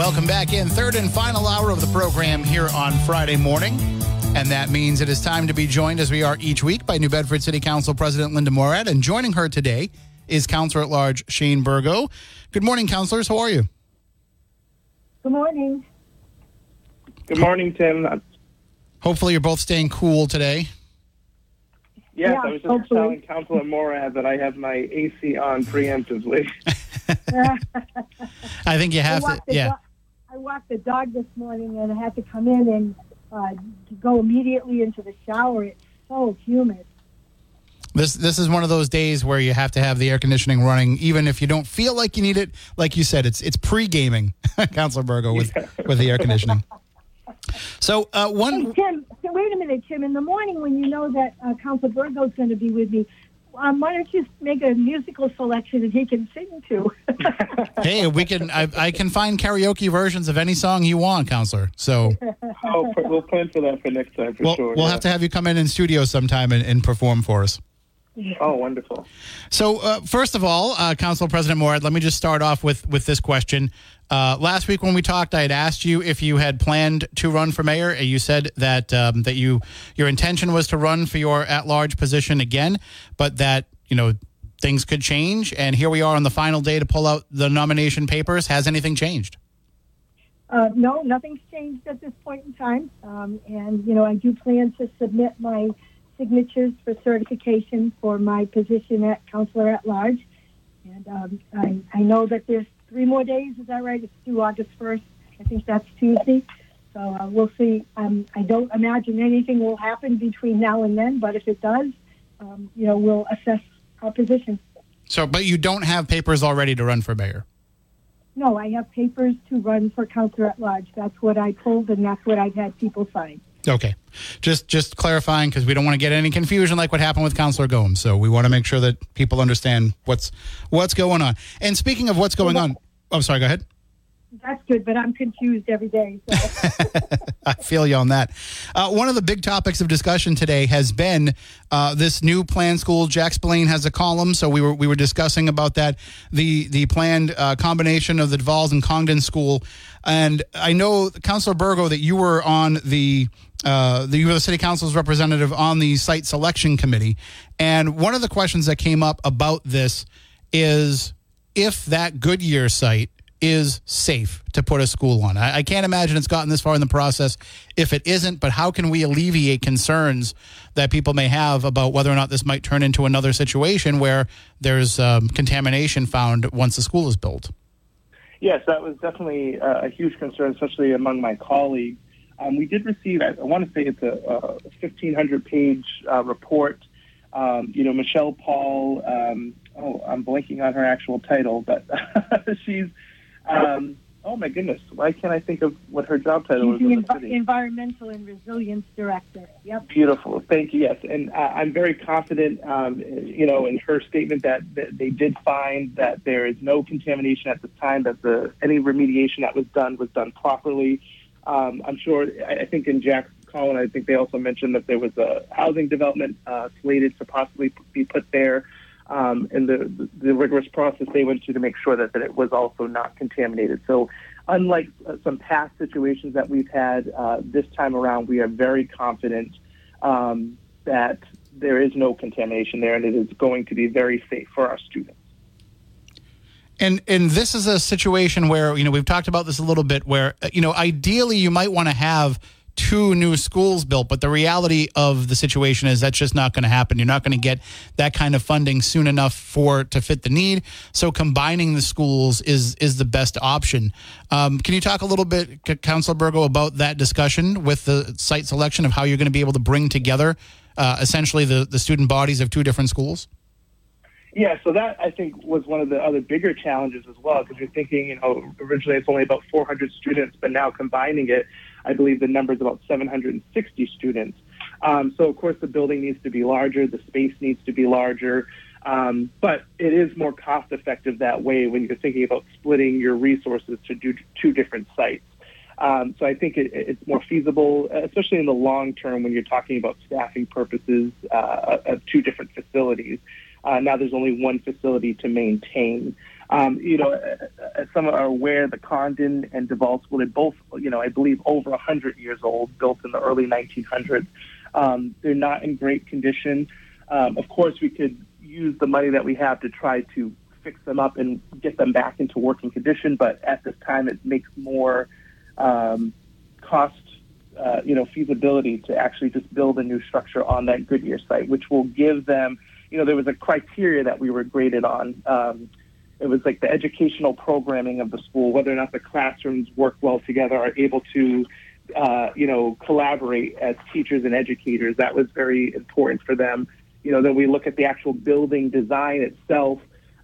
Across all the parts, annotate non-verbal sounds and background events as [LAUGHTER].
Welcome back in, third and final hour of the program here on Friday morning. And that means it is time to be joined, as we are each week, by New Bedford City Council President Linda Morad. And joining her today is Councilor at Large Shane Burgo. Good morning, councilors. How are you? Good morning. Good morning, Tim. Hopefully, you're both staying cool today. Yes, Yeah, I was just hopefully. telling Councilor Morad that I have my AC on preemptively. [LAUGHS] I think you have to. walked, the Yeah. Dog, I walked the dog this morning and I had to come in and uh, go immediately into the shower. It's so humid. This this is one of those days where you have to have the air conditioning running, even if you don't feel like you need it. Like you said, it's it's pre gaming, [LAUGHS] Councilor Burgo, with with the air conditioning. [LAUGHS] So uh, Hey, one Tim, so wait a minute, Tim. In the morning, when you know that uh, Council Burgo's going to be with me, um, why don't you make a musical selection that he can sing to? [LAUGHS] hey, we can I, I can find karaoke versions of any song you want, Counselor. So oh, we'll plan for that for next time for we'll, sure. we'll yeah. have to have you come in in studio sometime and, and perform for us. [LAUGHS] Oh, wonderful. So, uh, first of all, uh, Council President Morad, let me just start off with with this question. Uh, last week when we talked, I had asked you if you had planned to run for mayor. and You said that um, that you your intention was to run for your at large position again, but that you know things could change. And here we are on the final day to pull out the nomination papers. Has anything changed? Uh, no, nothing's changed at this point in time. Um, and, you know, I do plan to submit my signatures for certification for my position at Counselor at Large. And um, I, I know that there's three more days, is that right? It's due August 1st. I think that's Tuesday. So uh, we'll see. Um, I don't imagine anything will happen between now and then, but if it does, um, you know, we'll assess our position. So, but you don't have papers already to run for mayor. No, I have papers to run for Counselor at Large. That's what I pulled, and that's what I've had people sign. Okay, just just clarifying because we don't want to get any confusion like what happened with Councilor Gomes. So we want to make sure that people understand what's what's going on. And speaking of what's going on, I'm sorry. Go ahead. That's good, but I'm confused every day. So. [LAUGHS] I feel you on that. Uh, one of the big topics of discussion today has been uh, this new plan school. Jack Spillane has a column, so we were we were discussing about that the the planned uh, combination of the DeValles and Congdon School. And I know, Councilor Burgo, that you were on the uh, the, you were the city council's representative on the site selection committee. And one of the questions that came up about this is if that Goodyear site is safe to put a school on. I, I can't imagine it's gotten this far in the process if it isn't, but how can we alleviate concerns that people may have about whether or not this might turn into another situation where there's um, contamination found once the school is built? Yes, that was definitely uh, a huge concern, especially among my colleagues. Um, we did receive, I, I want to say it's a, a 1,500 page uh, report. Um, you know, Michelle Paul, um, oh, I'm blanking on her actual title, but [LAUGHS] she's, um, oh my goodness, why can't I think of what her job title She's is the in the city? Environmental and Resilience Director. Yep. Beautiful. Thank you. Yes. And uh, I'm very confident, um, you know, in her statement that, that they did find that there is no contamination at this time, that the any remediation that was done was done properly. Um, I'm sure, I, I think in Jack's call, and I think they also mentioned that there was a housing development uh, slated to possibly be put there. Um, and the, the, the rigorous process they went through to make sure that, that it was also not contaminated. So, unlike uh, some past situations that we've had, uh, this time around, we are very confident um, that there is no contamination there and it is going to be very safe for our students. And and this is a situation where you know we've talked about this a little bit where uh, you know ideally you might want to have two new schools built, but the reality of the situation is that's just not going to happen. You're not going to get that kind of funding soon enough for to fit the need. So combining the schools is is the best option. Um, can you talk a little bit, Councilor Burgo, about that discussion with the site selection of how you're going to be able to bring together uh, essentially the the student bodies of two different schools? Yeah, so that I think was one of the other bigger challenges as well, because you're thinking, you know, originally it's only about 400 students, but now combining it, I believe the number is about 760 students. Um, so of course the building needs to be larger, the space needs to be larger, um, but it is more cost effective that way when you're thinking about splitting your resources to do two different sites. Um, so I think it, it's more feasible, especially in the long term when you're talking about staffing purposes uh, of two different facilities. Uh, now there's only one facility to maintain. Um, you know, as some are aware, the Congdon and Duval School, they're both, you know, I believe over 100 years old, built in the early 1900s. Um, they're not in great condition. Um, of course, we could use the money that we have to try to fix them up and get them back into working condition, but at this time, it makes more um, cost, uh, you know, feasibility to actually just build a new structure on that Goodyear site, which will give them, you know, there was a criteria that we were graded on. Um, it was like the educational programming of the school, whether or not the classrooms work well together, are able to, uh, you know, collaborate as teachers and educators. That was very important for them. You know, then we look at the actual building design itself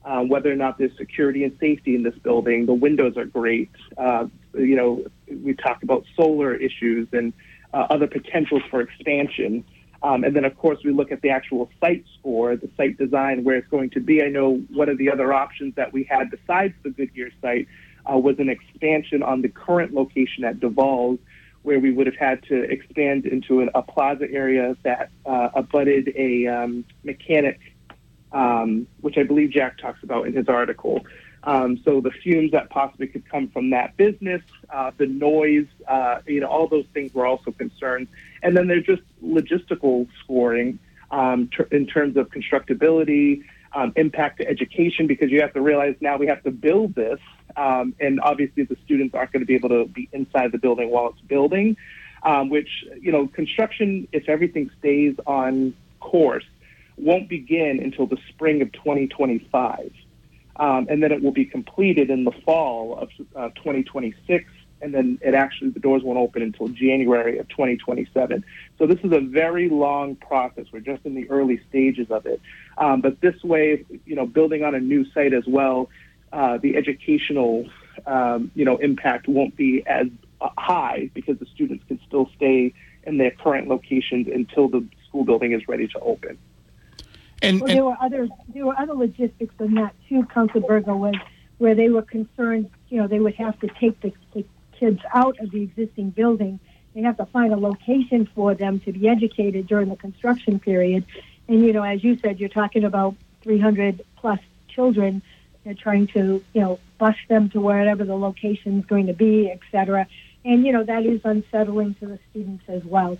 uh, whether or not there's security and safety in this building. The windows are great. Uh, you know, we talked about solar issues and uh, other potentials for expansion. Um, and then, of course, we look at the actual site score, the site design, where it's going to be. I know one of the other options that we had besides the Goodyear site uh, was an expansion on the current location at DeValles, where we would have had to expand into an, a plaza area that uh, abutted a um, mechanic um, which I believe Jack talks about in his article. Um, so the fumes that possibly could come from that business, uh, the noise, uh, you know, all those things were also concerns. And then there's just logistical scoring um, ter- in terms of constructability, um, impact to education, because you have to realize now we have to build this, um, and obviously the students aren't going to be able to be inside the building while it's building. Um, which you know, construction, if everything stays on course, won't begin until the spring of 2025. Um, and then it will be completed in the fall of uh, 2026. And then it actually, the doors won't open until January of 2027. So this is a very long process. We're just in the early stages of it. Um, but this way, you know, building on a new site as well, uh, the educational, um, you know, impact won't be as uh, high because the students can still stay in their current locations until the school building is ready to open. And, well, and, there were other there were other logistics in that too. Council Burgo was where they were concerned. You know, they would have to take the, the kids out of the existing building. They have to find a location for them to be educated during the construction period. And you know, as you said, you're talking about 300 plus children. They're trying to you know bus them to wherever the location is going to be, et cetera. And you know that is unsettling to the students as well.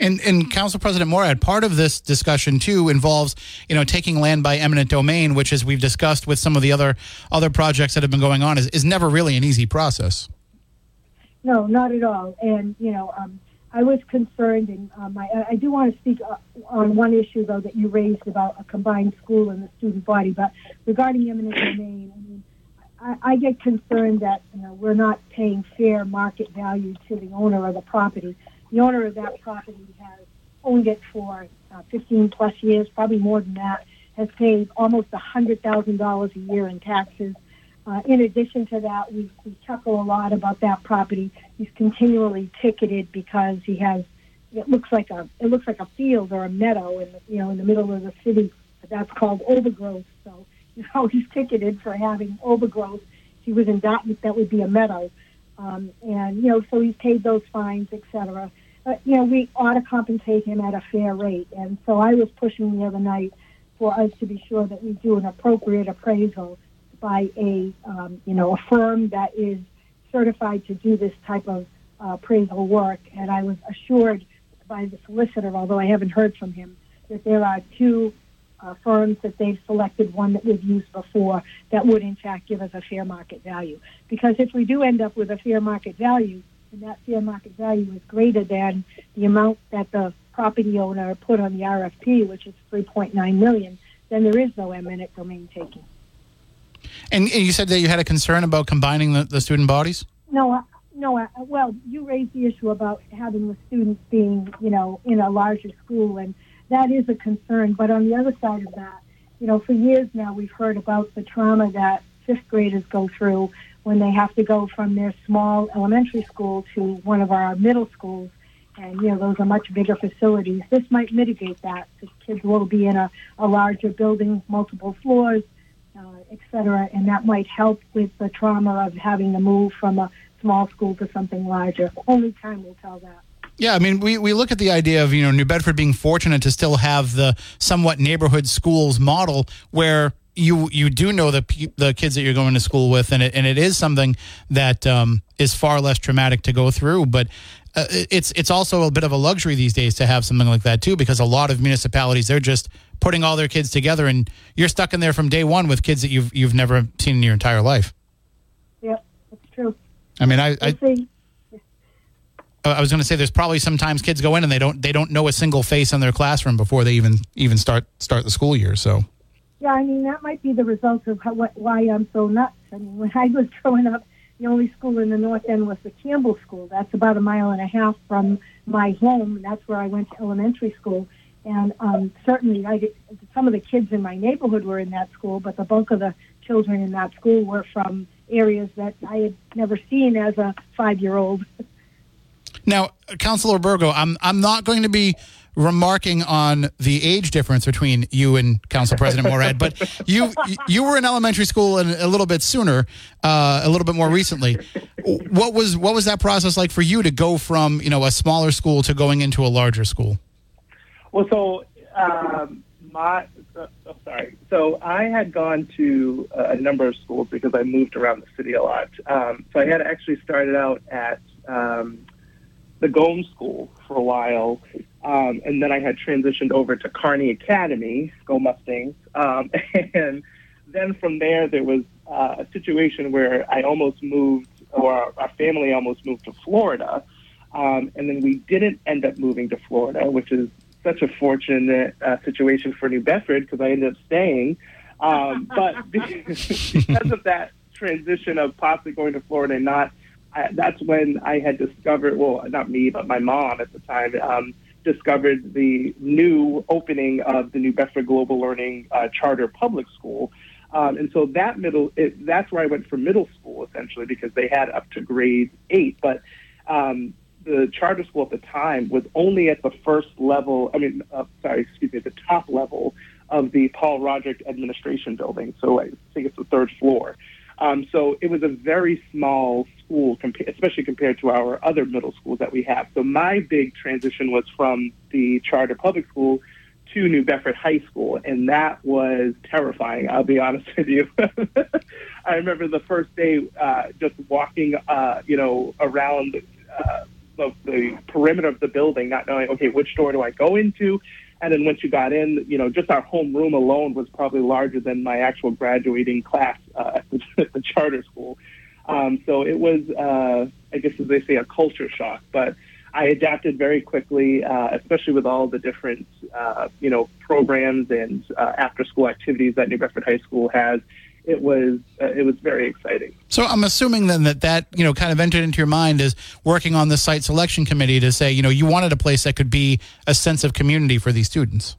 And, and Council President Morad, part of this discussion too involves, you know, taking land by eminent domain, which, as we've discussed with some of the other other projects that have been going on, is, is never really an easy process. No, not at all. And you know, um, I was concerned, and um, I, I, do want to speak uh, on one issue though that you raised about a combined school and the student body. But regarding eminent domain, I mean, I, I get concerned that you know we're not paying fair market value to the owner of the property the owner of that property has owned it for uh, 15 plus years, probably more than that, has paid almost $100,000 a year in taxes. Uh, in addition to that, we, we chuckle a lot about that property. He's continually ticketed because he has it looks like a it looks like a field or a meadow in the, you know in the middle of the city. That's called overgrowth. So [LAUGHS] you know he's ticketed for having overgrowth. He was in Dartmouth, that would be a meadow. Um, and you know, so he's paid those fines, etc. But you know, we ought to compensate him at a fair rate. And so I was pushing the other night for us to be sure that we do an appropriate appraisal by a um, you know a firm that is certified to do this type of uh, appraisal work. And I was assured by the solicitor, although I haven't heard from him, that there are two uh, firms that they've selected, one that we've used before, that would in fact give us a fair market value. Because if we do end up with a fair market value, and that fair market value is greater than the amount that the property owner put on the RFP, which is 3.9 million, then there is no eminent domain taking. And, and you said that you had a concern about combining the, the student bodies? No, no. well, you raised the issue about having the students being, you know, in a larger school, and that is a concern. But on the other side of that, you know, for years now we've heard about the trauma that fifth graders go through when they have to go from their small elementary school to one of our middle schools. And, you know, those are much bigger facilities. This might mitigate that. The kids will be in a, a larger building, multiple floors, uh, et cetera, and that might help with the trauma of having to move from a small school to something larger. Only time will tell that. Yeah, I mean, we, we look at the idea of, you know, New Bedford being fortunate to still have the somewhat neighborhood schools model where you you do know the the kids that you're going to school with, and it, and it is something that um, is far less traumatic to go through. But uh, it's it's also a bit of a luxury these days to have something like that too, because a lot of municipalities they're just putting all their kids together, and you're stuck in there from day one with kids that you've you've never seen in your entire life. Yeah, that's true. I mean, I. I I was going to say there's probably sometimes kids go in and they don't they don't know a single face in their classroom before they even even start start the school year. So yeah, I mean that might be the result of how, what, why I'm so nuts. I mean, when [LAUGHS] I was growing up, the only school in the North End was the Campbell School. That's about a mile and a half from my home. That's where I went to elementary school. And um, certainly, I did, some of the kids in my neighborhood were in that school, but the bulk of the children in that school were from areas that I had never seen as a five-year-old. [LAUGHS] Now, Councilor Burgo, I'm I'm not going to be remarking on the age difference between you and Council President [LAUGHS] Morad, but you you were in elementary school and a little bit sooner, uh, a little bit more recently. What was what was that process like for you to go from you know a smaller school to going into a larger school? Well, so um, my uh, oh, sorry, so I had gone to a number of schools because I moved around the city a lot. Um, so I had actually started out at um, the Gomes School for a while, um, and then I had transitioned over to Carney Academy, Go Mustangs, um, [LAUGHS] and then from there there was uh, a situation where I almost moved, or our family almost moved to Florida, um, and then we didn't end up moving to Florida, which is such a fortunate uh, situation for New Bedford because I ended up staying. Um, but [LAUGHS] because of that transition of possibly going to Florida and not I, that's when I had discovered, well, not me, but my mom at the time, um, discovered the new opening of the New Bedford Global Learning uh, Charter Public School. Um, and so that middle, it, that's where I went for middle school essentially because they had up to grade eight. But um, the charter school at the time was only at the first level. I mean, uh, sorry, excuse me, the top level of the Paul Rodrigues Administration Building. So I think it's the third floor. Um, so it was a very small school, compa- especially compared to our other middle schools that we have. So my big transition was from the charter public school to New Bedford High School, and that was terrifying. I'll be honest with you. [LAUGHS] I remember the first day uh, just walking, uh, you know, around uh, the, the perimeter of the building, not knowing, okay, which door do I go into? And then once you got in, you know, just our home room alone was probably larger than my actual graduating class uh, [LAUGHS] at, the, charter school. Um, so it was, uh, I guess, as they say, a culture shock. But I adapted very quickly, uh, especially with all the different, uh, you know, programs and uh, after-school activities that New Bedford High School has it was uh, it was very exciting. So I'm assuming then that that you know kind of entered into your mind as working on the site selection committee to say you know you wanted a place that could be a sense of community for these students.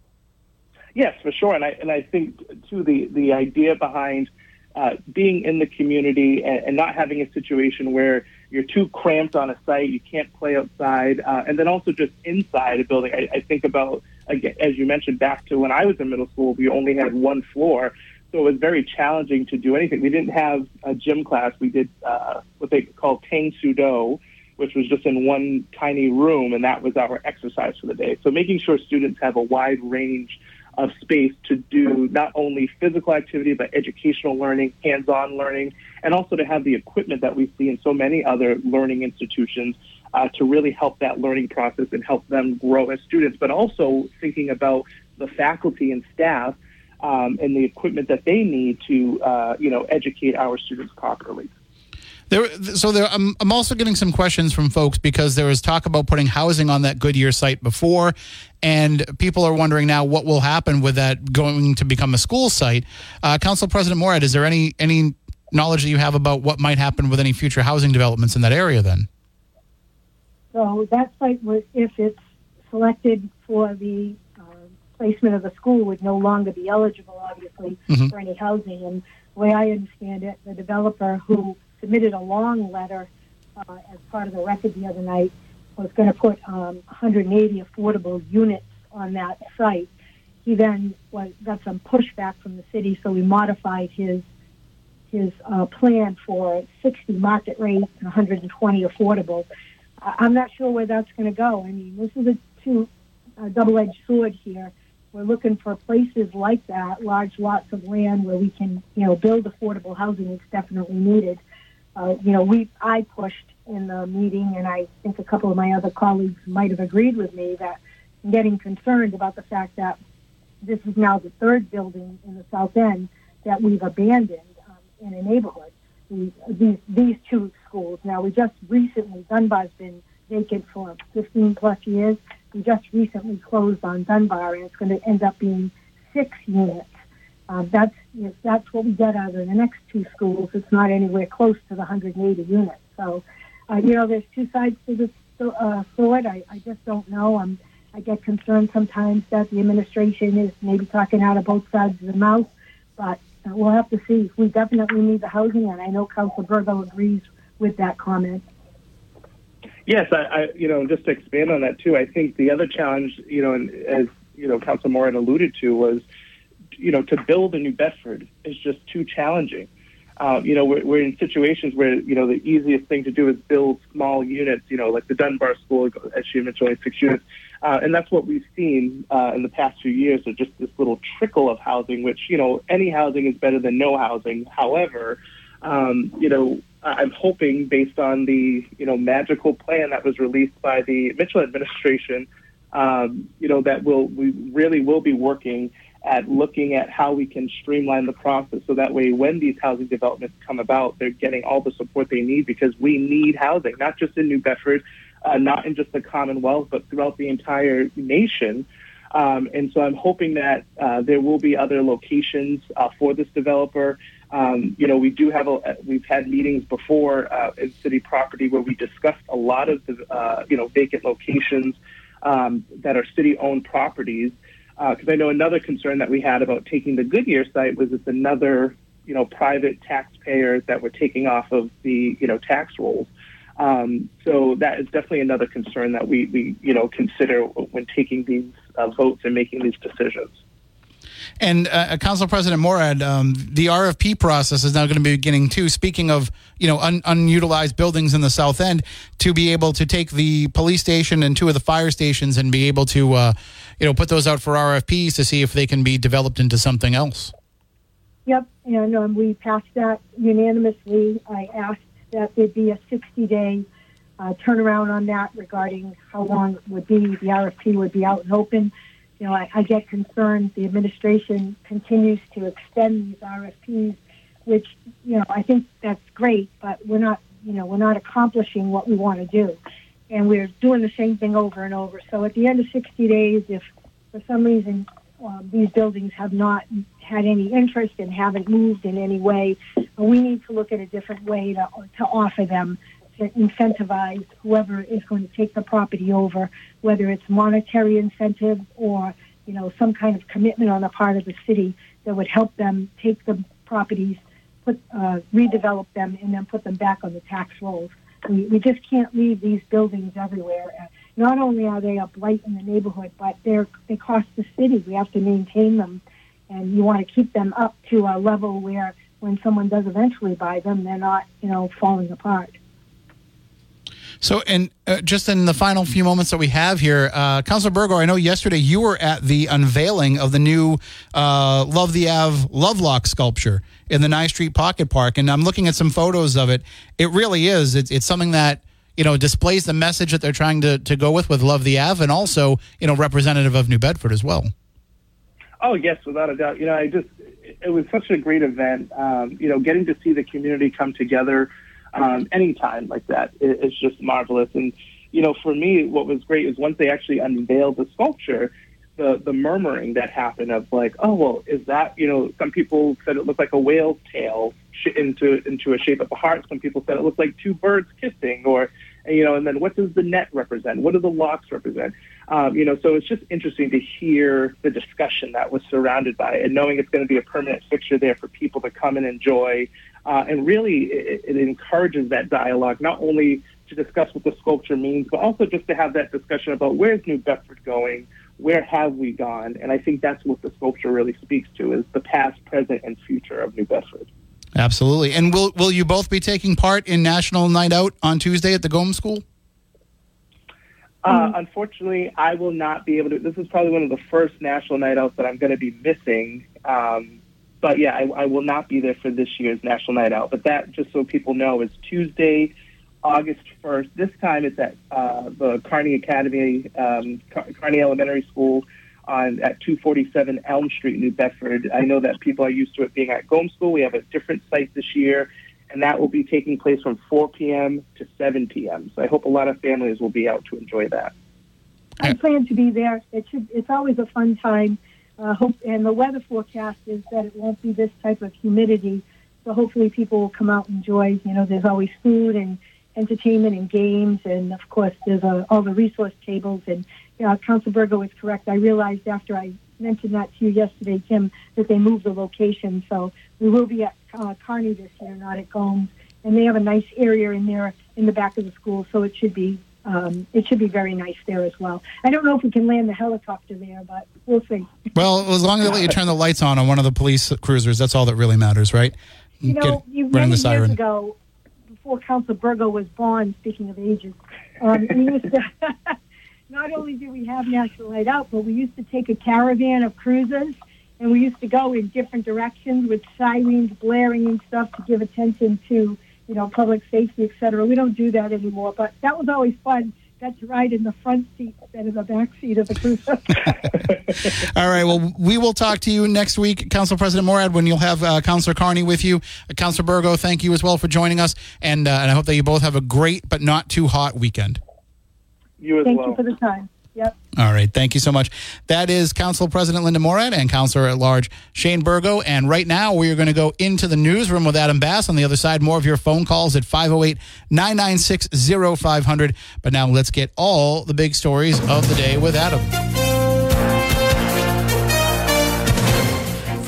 Yes, for sure, and I and I think too the the idea behind uh, being in the community and, and, not having a situation where you're too cramped on a site, you can't play outside, uh, and then also just inside a building. I, I think about again, as you mentioned, back to when I was in middle school, we only had one floor so it was very challenging to do anything. We didn't have a gym class. We did uh, what they call Tang Soo Do, which was just in one tiny room, and that was our exercise for the day. So making sure students have a wide range of space to do not only physical activity, but educational learning, hands-on learning, and also to have the equipment that we see in so many other learning institutions uh, to really help that learning process and help them grow as students, but also thinking about the faculty and staff um, and the equipment that they need to, uh, you know, educate our students properly. There, so there, I'm, I'm also getting some questions from folks because there was talk about putting housing on that Goodyear site before, and people are wondering now what will happen with that going to become a school site. Uh, Council President Morad, is there any any knowledge that you have about what might happen with any future housing developments in that area? Then, so that site was if it's selected for the placement of the school would no longer be eligible, obviously, Mhm. for any housing. And the way I understand it, the developer who submitted a long letter uh, as part of the record the other night was going to put um, 180 affordable units on that site. He then was, got some pushback from the city, so he modified his his uh, plan for 60 market rate and 120 affordable. I'm not sure where that's going to go. I mean, this is a two a double-edged sword here. We're looking for places like that, large lots of land where we can, you know, build affordable housing. It's definitely needed. Uh, you know, we I pushed in the meeting, and I think a couple of my other colleagues might have agreed with me that I'm getting concerned about the fact that this is now the third building in the South End that we've abandoned um, in a neighborhood. These these two schools. Now we just recently Dunbar's been vacant for 15 plus years. We just recently closed on Dunbar, and it's going to end up being six units. Um, that's if that's what we get out of the next two schools. It's not anywhere close to the 180 units. So, uh, you know, there's two sides to this uh, sword. I, I just don't know. I'm, I get concerned sometimes that the administration is maybe talking out of both sides of the mouth, but uh, we'll have to see. We definitely need the housing, and I know Council Burgo agrees with that comment. Yes, I, I, you know, just to expand on that too, I think the other challenge, you know, and as you know, Council Morad alluded to, was, you know, to build a New Bedford is just too challenging. Uh, you know, we're, we're in situations where you know the easiest thing to do is build small units. You know, like the Dunbar School, as she mentioned, only six units, uh, and that's what we've seen uh, in the past few years. So just this little trickle of housing, which you know, any housing is better than no housing. However, um, you know, I'm hoping based on the you know magical plan that was released by the Mitchell administration, um, you know that will we really will be working at looking at how we can streamline the process so that way when these housing developments come about, they're getting all the support they need because we need housing, not just in New Bedford, uh, not in just the Commonwealth, but throughout the entire nation. Um, and so I'm hoping that uh, there will be other locations uh, for this developer. Um, you know, we do have a, we've had meetings before uh, in city property where we discussed a lot of the uh, you know vacant locations um, that are city-owned properties. Because I know another concern that we had about taking the Goodyear site was it's another you know private taxpayer that we're taking off of the you know tax rolls. Um, so that is definitely another concern that we, we you know consider when taking these uh, votes and making these decisions. And uh, Council President Morad, um, the RFP process is now going to be beginning too. Speaking of you know un- unutilized buildings in the South End, to be able to take the police station and two of the fire stations and be able to uh, you know put those out for RFPs to see if they can be developed into something else. Yep, and um, we passed that unanimously. I asked that there be a 60-day uh, turnaround on that regarding how long it would be. The RFP would be out and open. You know, I, I get concerned the administration continues to extend these RFPs, which you know I think that's great, but we're not you know we're not accomplishing what we want to do, and we're doing the same thing over and over. So at the end of 60 days, if for some reason um, these buildings have not had any interest and haven't moved in any way, we need to look at a different way to, to offer them to incentivize whoever is going to take the property over, whether it's monetary incentive or you know some kind of commitment on the part of the city that would help them take the properties, put uh, redevelop them, and then put them back on the tax rolls. We, we just can't leave these buildings everywhere. Uh, Not only are they a blight in the neighborhood, but they're they cost the city. We have to maintain them, and you want to keep them up to a level where when someone does eventually buy them, they're not you know falling apart. So, and uh, just in the final few moments that we have here, uh, Councilor Burgo, I know yesterday you were at the unveiling of the new uh, Love the Ave Lovelock sculpture in the Nye Street Pocket Park, and I'm looking at some photos of it. It really is. It's, it's something that you know displays the message that they're trying to, to go with with Love the Ave, and also you know representative of New Bedford as well. Oh yes, without a doubt. You know, I just it was such a great event. Um, you know, getting to see the community come together um, anytime like that is, is just marvelous. And you know, for me, what was great is once they actually unveiled the sculpture, the the murmuring that happened of like, oh well, is that you know? Some people said it looked like a whale's tail into into a shape of a heart. Some people said it looked like two birds kissing, or you know, and then what does the net represent? What do the locks represent? Um, you know, so it's just interesting to hear the discussion that was surrounded by it and knowing it's going to be a permanent fixture there for people to come and enjoy. Uh, and really, it, it encourages that dialogue, not only to discuss what the sculpture means, but also just to have that discussion about where's New Bedford going, where have we gone, and I think that's what the sculpture really speaks to is the past, present, and future of New Bedford. Absolutely. And will will you both be taking part in National Night Out on Tuesday at the Gomes School? Uh, unfortunately, I will not be able to. This is probably one of the first national night outs that I'm going to be missing. Um, but yeah, I, I will not be there for this year's national night out. But that, just so people know, is Tuesday, August 1st. This time it's at uh, the Carney Academy, um, Carney Elementary School on at 247 Elm Street, New Bedford. I know that people are used to it being at Gomes School. We have a different site this year, and that will be taking place from 4 p.m. to 7 p.m. So I hope a lot of families will be out to enjoy that. I plan to be there. It should. It's always a fun time. Uh, hope and the weather forecast is that it won't be this type of humidity. So hopefully people will come out and enjoy. You know, there's always food and entertainment and games, and of course there's uh, all the resource tables. And uh, Council Burgo is correct. I realized after I mentioned that to you yesterday, Tim, that they moved the location. So we will be at uh, Carney this year, not at Gomes. And they have a nice area in there in the back of the school, so it should be um, it should be very nice there as well. I don't know if we can land the helicopter there, but we'll see. Well, as long as they let you turn the lights on on one of the police cruisers, that's all that really matters, right? You know, Get, you, many years ago, before Council Burgo was born, speaking of ages, um, we used to, [LAUGHS] not only do we have National Light Out, but we used to take a caravan of cruisers and we used to go in different directions with sirens blaring and stuff to give attention to you know, public safety, et cetera. We don't do that anymore, but that was always fun. Got to ride in the front seat instead of the back seat of the cruiser. [LAUGHS] All right. Well, we will talk to you next week, Council President Morad, when you'll have uh, Councilor Carney with you. Uh, Councilor Burgo, thank you as well for joining us, and uh, and I hope that you both have a great but not too hot weekend. You as thank well. Thank you for the time. Yep. All right. Thank you so much. That is Council President Linda Morad and Councilor at Large Shane Burgo. And right now, we are going to go into the newsroom with Adam Bass. On the other side, more of your phone calls at 508 996 0500. But now let's get all the big stories of the day with Adam.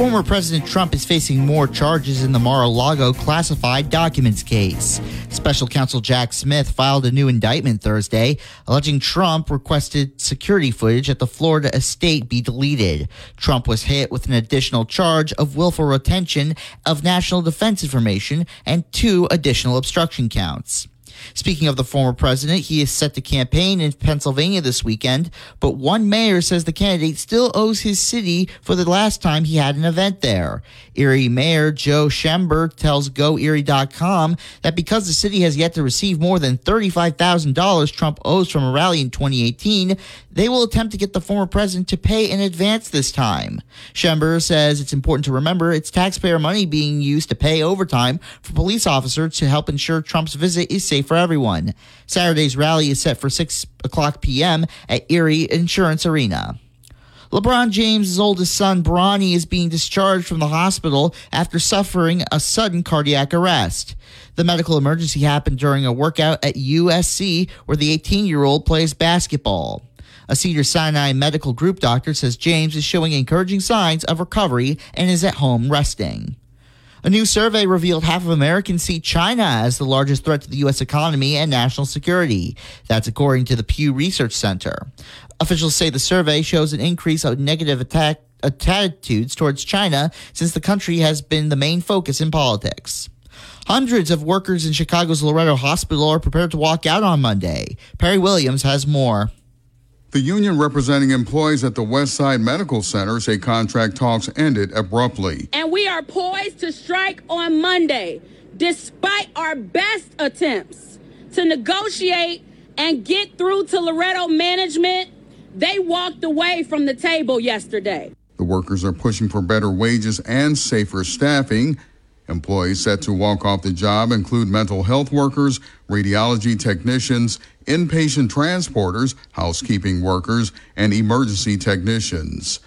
Former President Trump is facing more charges in the Mar a Lago classified documents case. Special counsel Jack Smith filed a new indictment Thursday, alleging Trump requested security footage at the Florida estate be deleted. Trump was hit with an additional charge of willful retention of national defense information and two additional obstruction counts. Speaking of the former president, he is set to campaign in Pennsylvania this weekend, but one mayor says the candidate still owes his city for the last time he had an event there. Erie Mayor Joe Schember tells GoErie.com that because the city has yet to receive more than $35,000 Trump owes from a rally in 2018, they will attempt to get the former president to pay in advance this time. Schember says it's important to remember it's taxpayer money being used to pay overtime for police officers to help ensure Trump's visit is safe for everyone. Saturday's rally is set for 6 o'clock p.m. at Erie Insurance Arena. LeBron James' oldest son, Bronny, is being discharged from the hospital after suffering a sudden cardiac arrest. The medical emergency happened during a workout at USC where the 18 year old plays basketball. A Cedars-Sinai medical group doctor says James is showing encouraging signs of recovery and is at home resting. A new survey revealed half of Americans see China as the largest threat to the U.S. economy and national security. That's according to the Pew Research Center. Officials say the survey shows an increase of negative attack, attitudes towards China since the country has been the main focus in politics. Hundreds of workers in Chicago's Loretto Hospital are prepared to walk out on Monday. Perry Williams has more. The union representing employees at the Westside Medical Center say contract talks ended abruptly. And we are poised to strike on Monday, despite our best attempts to negotiate and get through to Loretto management. They walked away from the table yesterday. The workers are pushing for better wages and safer staffing. Employees set to walk off the job include mental health workers, radiology technicians, inpatient transporters, housekeeping workers, and emergency technicians.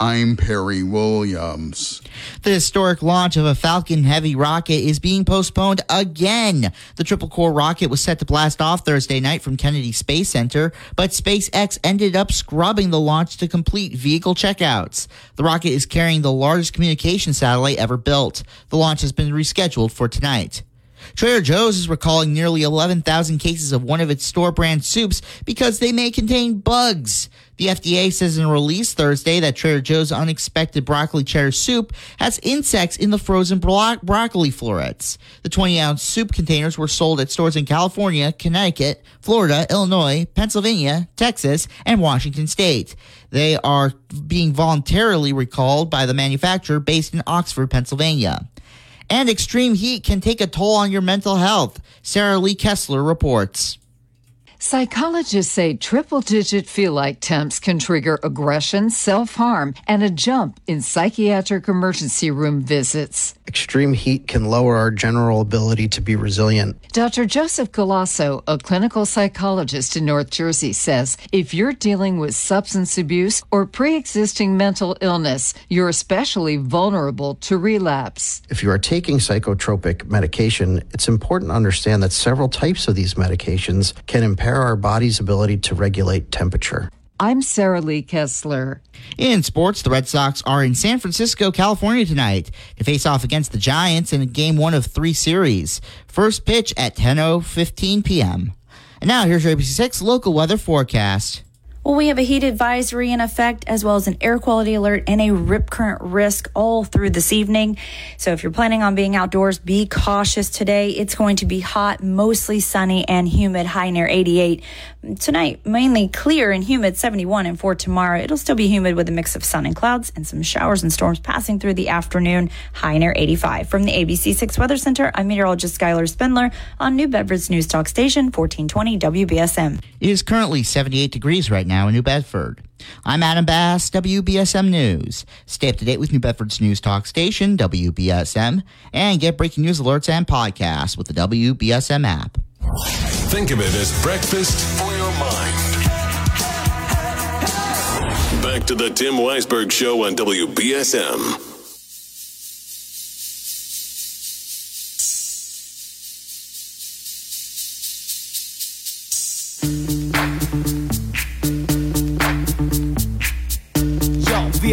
I'm Perry Williams. The historic launch of a Falcon Heavy rocket is being postponed again. The triple core rocket was set to blast off Thursday night from Kennedy Space Center, but SpaceX ended up scrubbing the launch to complete vehicle checkouts. The rocket is carrying the largest communication satellite ever built. The launch has been rescheduled for tonight. Trader Joe's is recalling nearly 11,000 cases of one of its store brand soups because they may contain bugs. The FDA says in a release Thursday that Trader Joe's unexpected broccoli cheddar soup has insects in the frozen bro- broccoli florets. The 20 ounce soup containers were sold at stores in California, Connecticut, Florida, Illinois, Pennsylvania, Texas, and Washington state. They are being voluntarily recalled by the manufacturer based in Oxford, Pennsylvania. And extreme heat can take a toll on your mental health. Sarah Lee Kessler reports. Psychologists say triple digit feel like temps can trigger aggression, self harm, and a jump in psychiatric emergency room visits. Extreme heat can lower our general ability to be resilient. Dr. Joseph Galasso, a clinical psychologist in North Jersey, says if you're dealing with substance abuse or pre existing mental illness, you're especially vulnerable to relapse. If you are taking psychotropic medication, it's important to understand that several types of these medications can impair our body's ability to regulate temperature. I'm Sarah Lee Kessler. In sports, the Red Sox are in San Francisco, California tonight to face off against the Giants in game one of three series. First pitch at 10.15 p.m. And now here's your ABC6 local weather forecast. Well, we have a heat advisory in effect, as well as an air quality alert and a rip current risk all through this evening. So if you're planning on being outdoors, be cautious today. It's going to be hot, mostly sunny and humid, high near 88. Tonight, mainly clear and humid, 71. And for tomorrow, it'll still be humid with a mix of sun and clouds and some showers and storms passing through the afternoon, high near 85. From the ABC 6 Weather Center, I'm meteorologist Skylar Spindler on New Bedford's News Talk Station, 1420 WBSM. It is currently 78 degrees right now in New Bedford. I'm Adam Bass, WBSM News. Stay up to date with New Bedford's News Talk station, WBSM, and get breaking news alerts and podcasts with the WBSM app. Think of it as breakfast for your mind. Back to the Tim Weisberg Show on WBSM.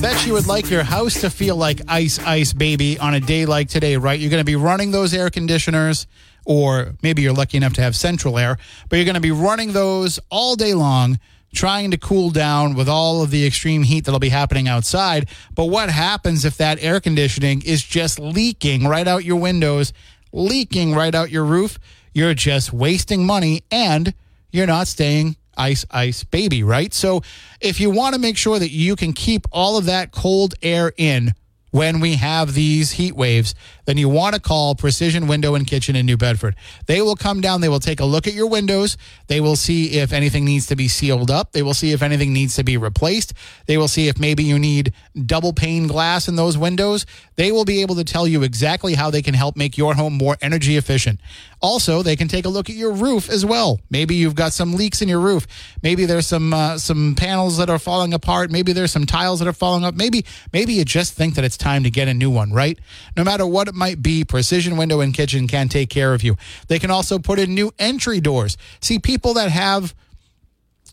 bet you would like your house to feel like ice, ice, baby on a day like today, right? You're going to be running those air conditioners, or maybe you're lucky enough to have central air, but you're going to be running those all day long, trying to cool down with all of the extreme heat that'll be happening outside. But what happens if that air conditioning is just leaking right out your windows, leaking right out your roof? You're just wasting money and you're not staying ice ice baby right? So if you want to make sure that you can keep all of that cold air in when we have these heat waves then you want to call precision window and kitchen in new bedford they will come down they will take a look at your windows they will see if anything needs to be sealed up they will see if anything needs to be replaced they will see if maybe you need double pane glass in those windows they will be able to tell you exactly how they can help make your home more energy efficient also, they can take a look at your roof as well. Maybe you've got some leaks in your roof. Maybe there's some uh, some panels that are falling apart. Maybe there's some tiles that are falling up. Maybe maybe you just think that it's time to get a new one, right? No matter what might be, Precision Window and Kitchen can take care of you. They can also put in new entry doors. See people that have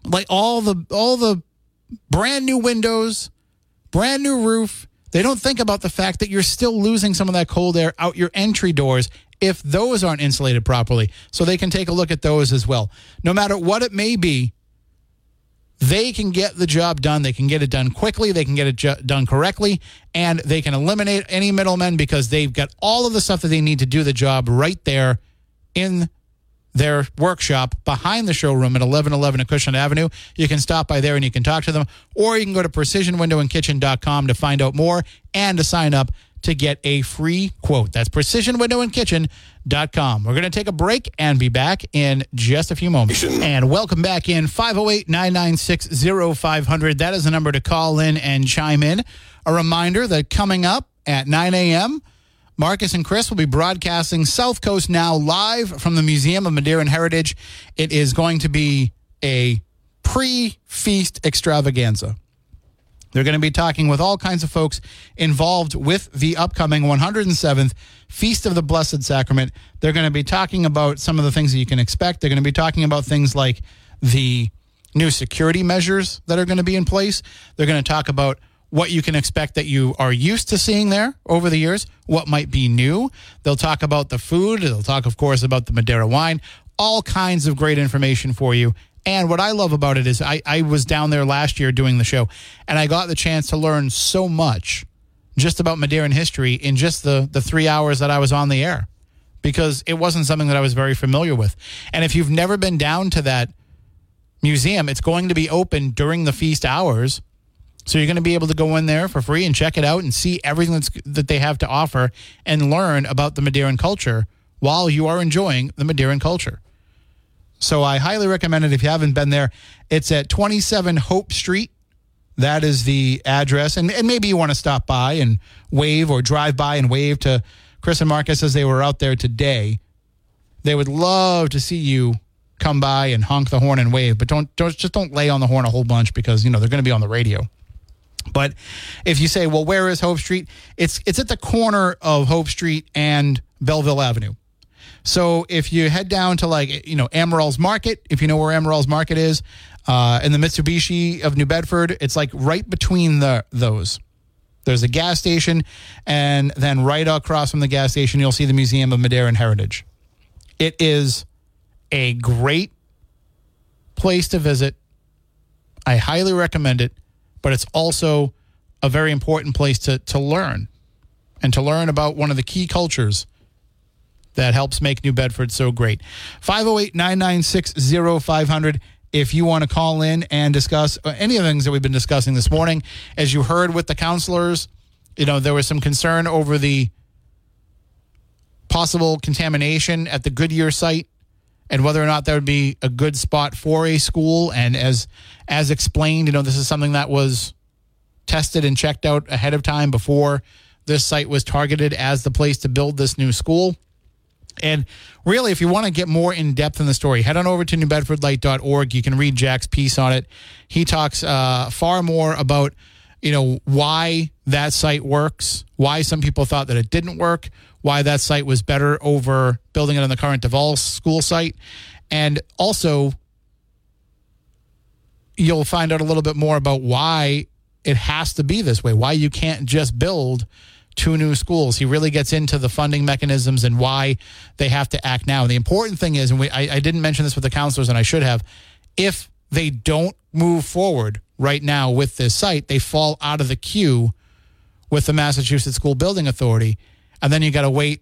like all the all the brand new windows, brand new roof. They don't think about the fact that you're still losing some of that cold air out your entry doors if those aren't insulated properly. So they can take a look at those as well. No matter what it may be, they can get the job done. They can get it done quickly. They can get it ju- done correctly. And they can eliminate any middlemen because they've got all of the stuff that they need to do the job right there in their workshop behind the showroom at 1111 Acushnet Avenue. You can stop by there and you can talk to them, or you can go to precisionwindowandkitchen.com to find out more and to sign up to get a free quote. That's precisionwindowandkitchen.com. We're going to take a break and be back in just a few moments. And welcome back in 508 996 0500. That is the number to call in and chime in. A reminder that coming up at 9 a.m., Marcus and Chris will be broadcasting South Coast Now live from the Museum of Madeiran Heritage. It is going to be a pre feast extravaganza. They're going to be talking with all kinds of folks involved with the upcoming 107th Feast of the Blessed Sacrament. They're going to be talking about some of the things that you can expect. They're going to be talking about things like the new security measures that are going to be in place. They're going to talk about what you can expect that you are used to seeing there over the years, what might be new. They'll talk about the food. They'll talk, of course, about the Madeira wine, all kinds of great information for you. And what I love about it is I, I was down there last year doing the show, and I got the chance to learn so much just about Madeiran history in just the, the three hours that I was on the air because it wasn't something that I was very familiar with. And if you've never been down to that museum, it's going to be open during the feast hours. So you're going to be able to go in there for free and check it out and see everything that they have to offer and learn about the Madeiran culture while you are enjoying the Madeiran culture. So I highly recommend it if you haven't been there. It's at 27 Hope Street. That is the address. And, and maybe you want to stop by and wave or drive by and wave to Chris and Marcus as they were out there today. They would love to see you come by and honk the horn and wave, but don't, don't just don't lay on the horn a whole bunch because you know they're going to be on the radio. But if you say, well, where is Hope Street? It's it's at the corner of Hope Street and Belleville Avenue. So if you head down to like you know Amaral's Market, if you know where Amaral's Market is, uh, in the Mitsubishi of New Bedford, it's like right between the those. There's a gas station, and then right across from the gas station, you'll see the Museum of Madeiran Heritage. It is a great place to visit. I highly recommend it, but it's also a very important place to to learn and to learn about one of the key cultures that helps make New Bedford so great. 508 996 0500 if you want to call in and discuss uh, any of the things that we've been discussing this morning. As you heard with the councilors, you know, there was some concern over the possible contamination at the Goodyear site and whether or not there would be a good spot for a school. And as as explained, you know, this is something that was tested and checked out ahead of time before this site was targeted as the place to build this new school. And really, if you want to get more in depth in the story, head on over to newbedfordlight.org. You can read Jack's piece on it. He talks uh, far more about, you know, why that site works, why some people thought that it didn't work, why that site was better over building it on the current DeValles school site. And also, you'll find out a little bit more about why it has to be this way, why you can't just build two new schools. He really gets into the funding mechanisms and why they have to act now. And the important thing is, and we, I, I didn't mention this with the councilors, and I should have, if they don't move forward right now with this site, they fall out of the queue with the Massachusetts School Building Authority. And then you got to wait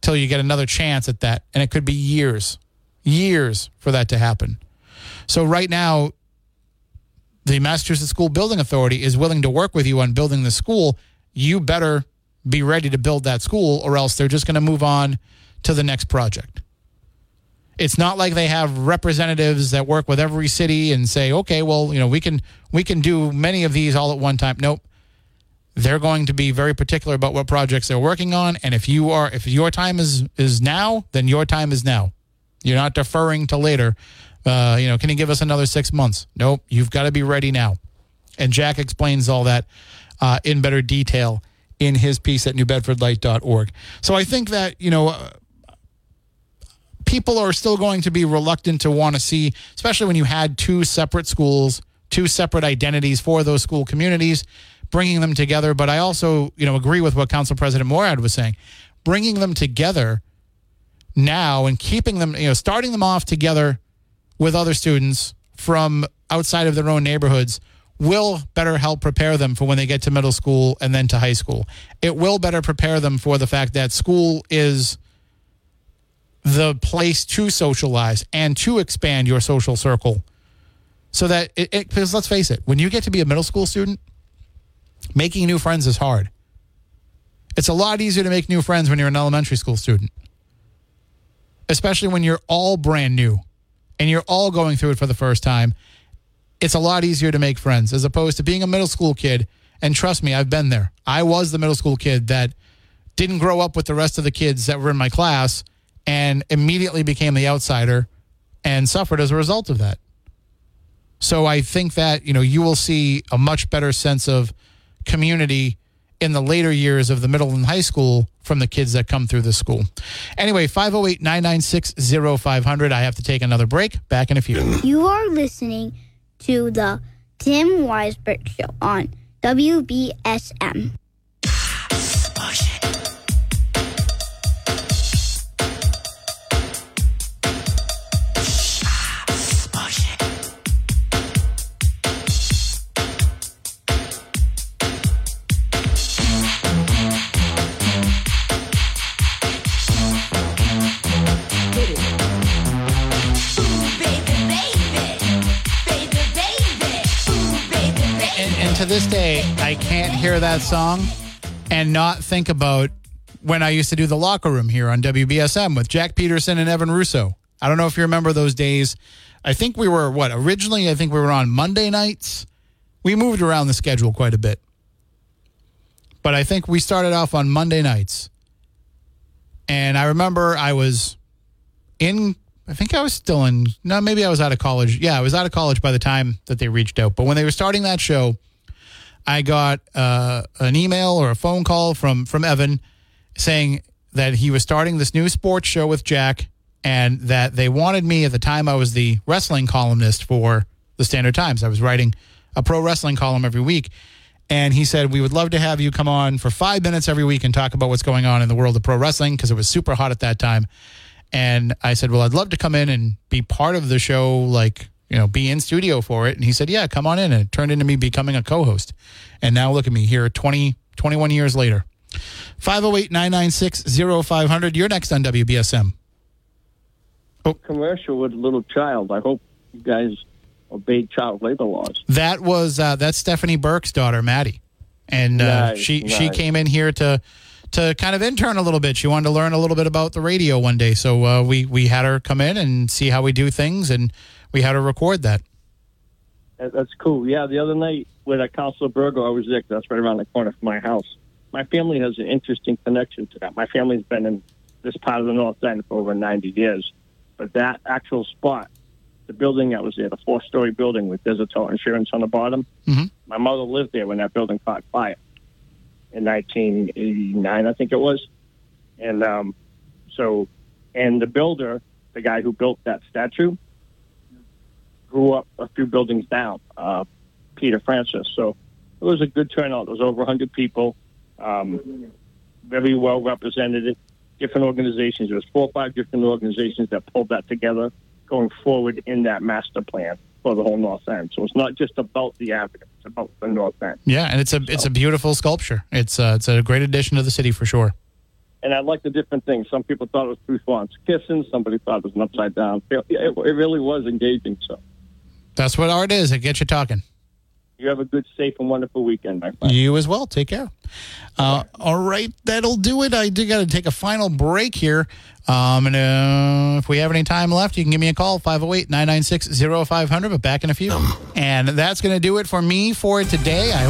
till you get another chance at that. And it could be years, years for that to happen. So right now, the Massachusetts School Building Authority is willing to work with you on building the school you better be ready to build that school or else they're just going to move on to the next project. It's not like they have representatives that work with every city and say, "Okay, well, you know, we can we can do many of these all at one time." Nope. They're going to be very particular about what projects they're working on, and if you are if your time is is now, then your time is now. You're not deferring to later. Uh, you know, can you give us another six months? Nope. You've got to be ready now. And Jack explains all that uh, in better detail in his piece at newbedfordlight.org. So I think that, you know, uh, people are still going to be reluctant to want to see, especially when you had two separate schools, two separate identities for those school communities, bringing them together. But I also, you know, agree with what Council President Morad was saying. Bringing them together now and keeping them, you know, starting them off together with other students from outside of their own neighborhoods will better help prepare them for when they get to middle school and then to high school. It will better prepare them for the fact that school is the place to socialize and to expand your social circle. So that it, it because let's face it, when you get to be a middle school student, making new friends is hard. It's a lot easier to make new friends when you're an elementary school student, especially when you're all brand new and you're all going through it for the first time. It's a lot easier to make friends as opposed to being a middle school kid. And trust me, I've been there. I was the middle school kid that didn't grow up with the rest of the kids that were in my class and immediately became the outsider and suffered as a result of that. So I think that, you know, you will see a much better sense of community in the later years of the middle and high school from the kids that come through the school. Anyway, 508 996 0500. I have to take another break. Back in a few. You are listening to the Tim Weisberg Show on WBSM. I can't hear that song and not think about when I used to do the locker room here on WBSM with Jack Peterson and Evan Russo. I don't know if you remember those days. I think we were, what, originally, I think we were on Monday nights. We moved around the schedule quite a bit. But I think we started off on Monday nights. And I remember I was in, I think I was still in, no, maybe I was out of college. Yeah, I was out of college by the time that they reached out. But when they were starting that show, I got uh, an email or a phone call from from Evan saying that he was starting this new sports show with Jack and that they wanted me at the time I was the wrestling columnist for the Standard Times. I was writing a pro wrestling column every week. And he said, We would love to have you come on for five minutes every week and talk about what's going on in the world of pro wrestling because it was super hot at that time. And I said, Well, I'd love to come in and be part of the show, like, you know, be in studio for it. And he said, Yeah, come on in. And it turned into me becoming a co host. And now look at me here 20, 21 years later. 508 996 0500. You're next on WBSM. Oh. commercial with a little child. I hope you guys obey child labor laws. That was uh, that's Stephanie Burke's daughter, Maddie, and uh, Nice, she she came in here to to kind of intern a little bit. She wanted to learn a little bit about the radio one day, so uh, we we had her come in and see how we do things, and we had to record that. That- That's cool. Yeah, the other night with a Councilor Burgo, I was there. That's right around the corner from my house. My family has an interesting connection to that. My family's been in this part of the North End for over 90 years. But that actual spot, the building that was there, the four-story building with Desertor Insurance on the bottom, Mhm. my mother lived there when that building caught fire in 1989, I think it was. And um, so, and the builder, the guy who built that statue, grew up a few buildings down, uh, Peter Francis. So it was a good turnout. There was over 100 people, um, very well represented, different organizations. There was four or five different organizations that pulled that together going forward in that master plan for the whole North End. So it's not just about the avenue; it's about the North End. Yeah, and it's a it's a beautiful sculpture. It's uh, it's a great addition to the city for sure. And I like the different things. Some people thought it was Bruce Vaughn's kissing. Somebody thought it was an upside down. It, it really was engaging. So That's what art is. It gets you talking. you have a good, safe, and wonderful weekend, my friend. You as well. Take care. Uh, all right, that'll do it. I do got to take a final break here. Um, and uh, if we have any time left, you can give me a call 508 996 0500, but back in a few. And that's going to do it for me for today. I hope.